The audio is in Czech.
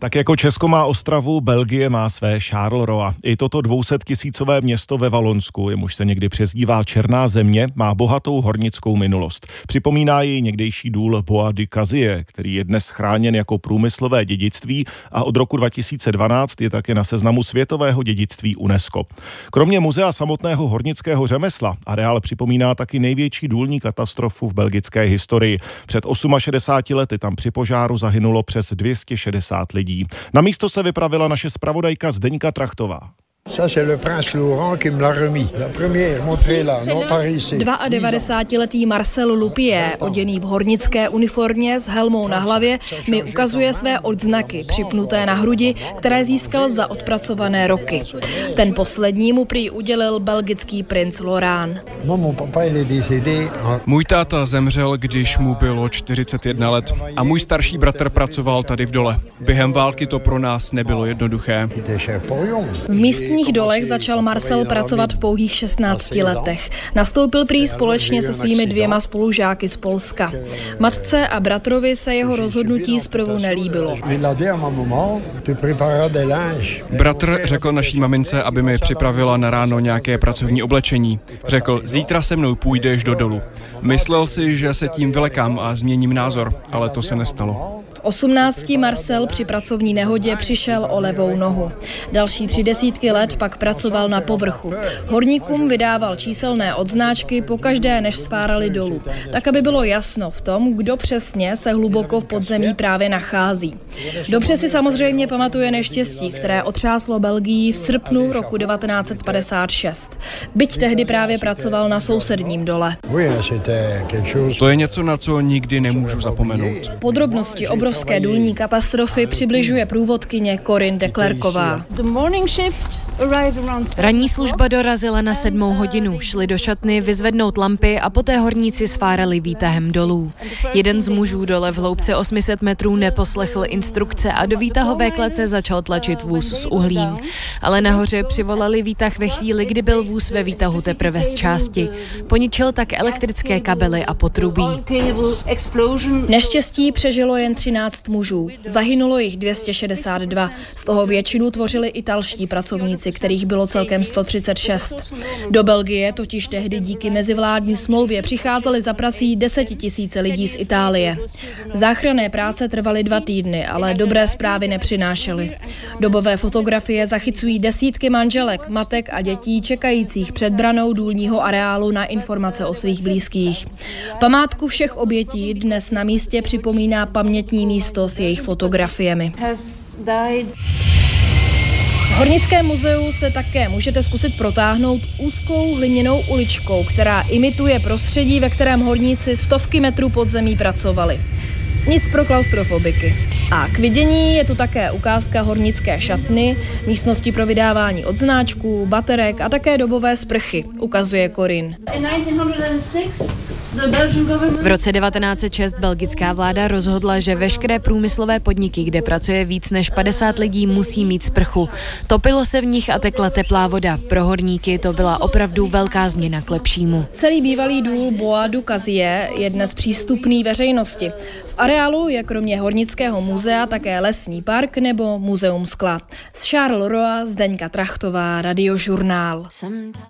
Tak jako Česko má Ostravu, Belgie má své Charleroi. I toto 200 tisícové město ve Valonsku, jemuž se někdy přezdívá Černá země, má bohatou hornickou minulost. Připomíná ji někdejší důl Bois de Cazie, který je dnes chráněn jako průmyslové dědictví a od roku 2012 je také na seznamu světového dědictví UNESCO. Kromě muzea samotného hornického řemesla areál připomíná taky největší důlní katastrofu v belgické historii. Před 68 lety tam při požáru zahynulo přes 260 lidí lidí. Na místo se vypravila naše zpravodajka Zdeňka Trachtová. Ça, c'est le prince Laurent qui me l'a remis. La première, montrez-la, non par ici. 92-letý Marcel Lupie, oděný v hornické uniformě s helmou na hlavě, mi ukazuje své odznaky připnuté na hrudi, které získal za odpracované roky. Ten poslední mu prý udělil belgický princ Lorán. Můj táta zemřel, když mu bylo 41 let a můj starší bratr pracoval tady v dole. Během války to pro nás nebylo jednoduché. V místní Horních dolech začal Marcel pracovat v pouhých 16 letech. Nastoupil prý společně se svými dvěma spolužáky z Polska. Matce a bratrovi se jeho rozhodnutí zprvu nelíbilo. Bratr řekl naší mamince, aby mi připravila na ráno nějaké pracovní oblečení. Řekl, zítra se mnou půjdeš do dolu. Myslel si, že se tím vylekám a změním názor, ale to se nestalo. V 18 Marcel při pracovní nehodě přišel o levou nohu. Další tři desítky let pak pracoval na povrchu. Horníkům vydával číselné odznáčky po každé, než svárali dolů, tak aby bylo jasno v tom, kdo přesně se hluboko v podzemí právě nachází. Dobře si samozřejmě pamatuje neštěstí, které otřáslo Belgii v srpnu roku 1956. Byť tehdy právě pracoval na sousedním dole. To je něco, na co nikdy nemůžu zapomenout. Podrobnosti obrovské důlní katastrofy přibližuje průvodkyně Corin Deklerková. Ranní služba dorazila na sedmou hodinu, šli do šatny vyzvednout lampy a poté horníci svárali výtahem dolů. Jeden z mužů dole v hloubce 800 metrů neposlechl instrukce a do výtahové klece začal tlačit vůz s uhlím. Ale nahoře přivolali výtah ve chvíli, kdy byl vůz ve výtahu teprve z části. Poničil tak elektrické kabely a potrubí. Neštěstí přežilo jen 13 mužů. Zahynulo jich 262. Z toho většinu tvořili italští pracovníci, kterých bylo celkem 136. Do Belgie totiž tehdy díky mezivládní smlouvě přicházeli za prací desetitisíce lidí z Itálie. Záchranné práce trvaly dva týdny, ale dobré zprávy nepřinášely. Dobové fotografie zachycují desítky manželek, matek a dětí čekajících před branou důlního areálu na informace o svých blízkých. Památku všech obětí dnes na místě připomíná pamětní místo s jejich fotografiemi. V Hornickém muzeu se také můžete zkusit protáhnout úzkou hliněnou uličkou, která imituje prostředí, ve kterém horníci stovky metrů pod zemí pracovali. Nic pro klaustrofobiky. A k vidění je tu také ukázka hornické šatny, místnosti pro vydávání odznáčků, baterek a také dobové sprchy, ukazuje Korin. V roce 1906 belgická vláda rozhodla, že veškeré průmyslové podniky, kde pracuje víc než 50 lidí, musí mít sprchu. Topilo se v nich a tekla teplá voda. Pro horníky to byla opravdu velká změna k lepšímu. Celý bývalý důl Bois du Cazie je dnes přístupný veřejnosti. V areálu je kromě Hornického muzea také lesní park nebo muzeum skla. Z Charleroi Zdeňka Trachtová, radiožurnál.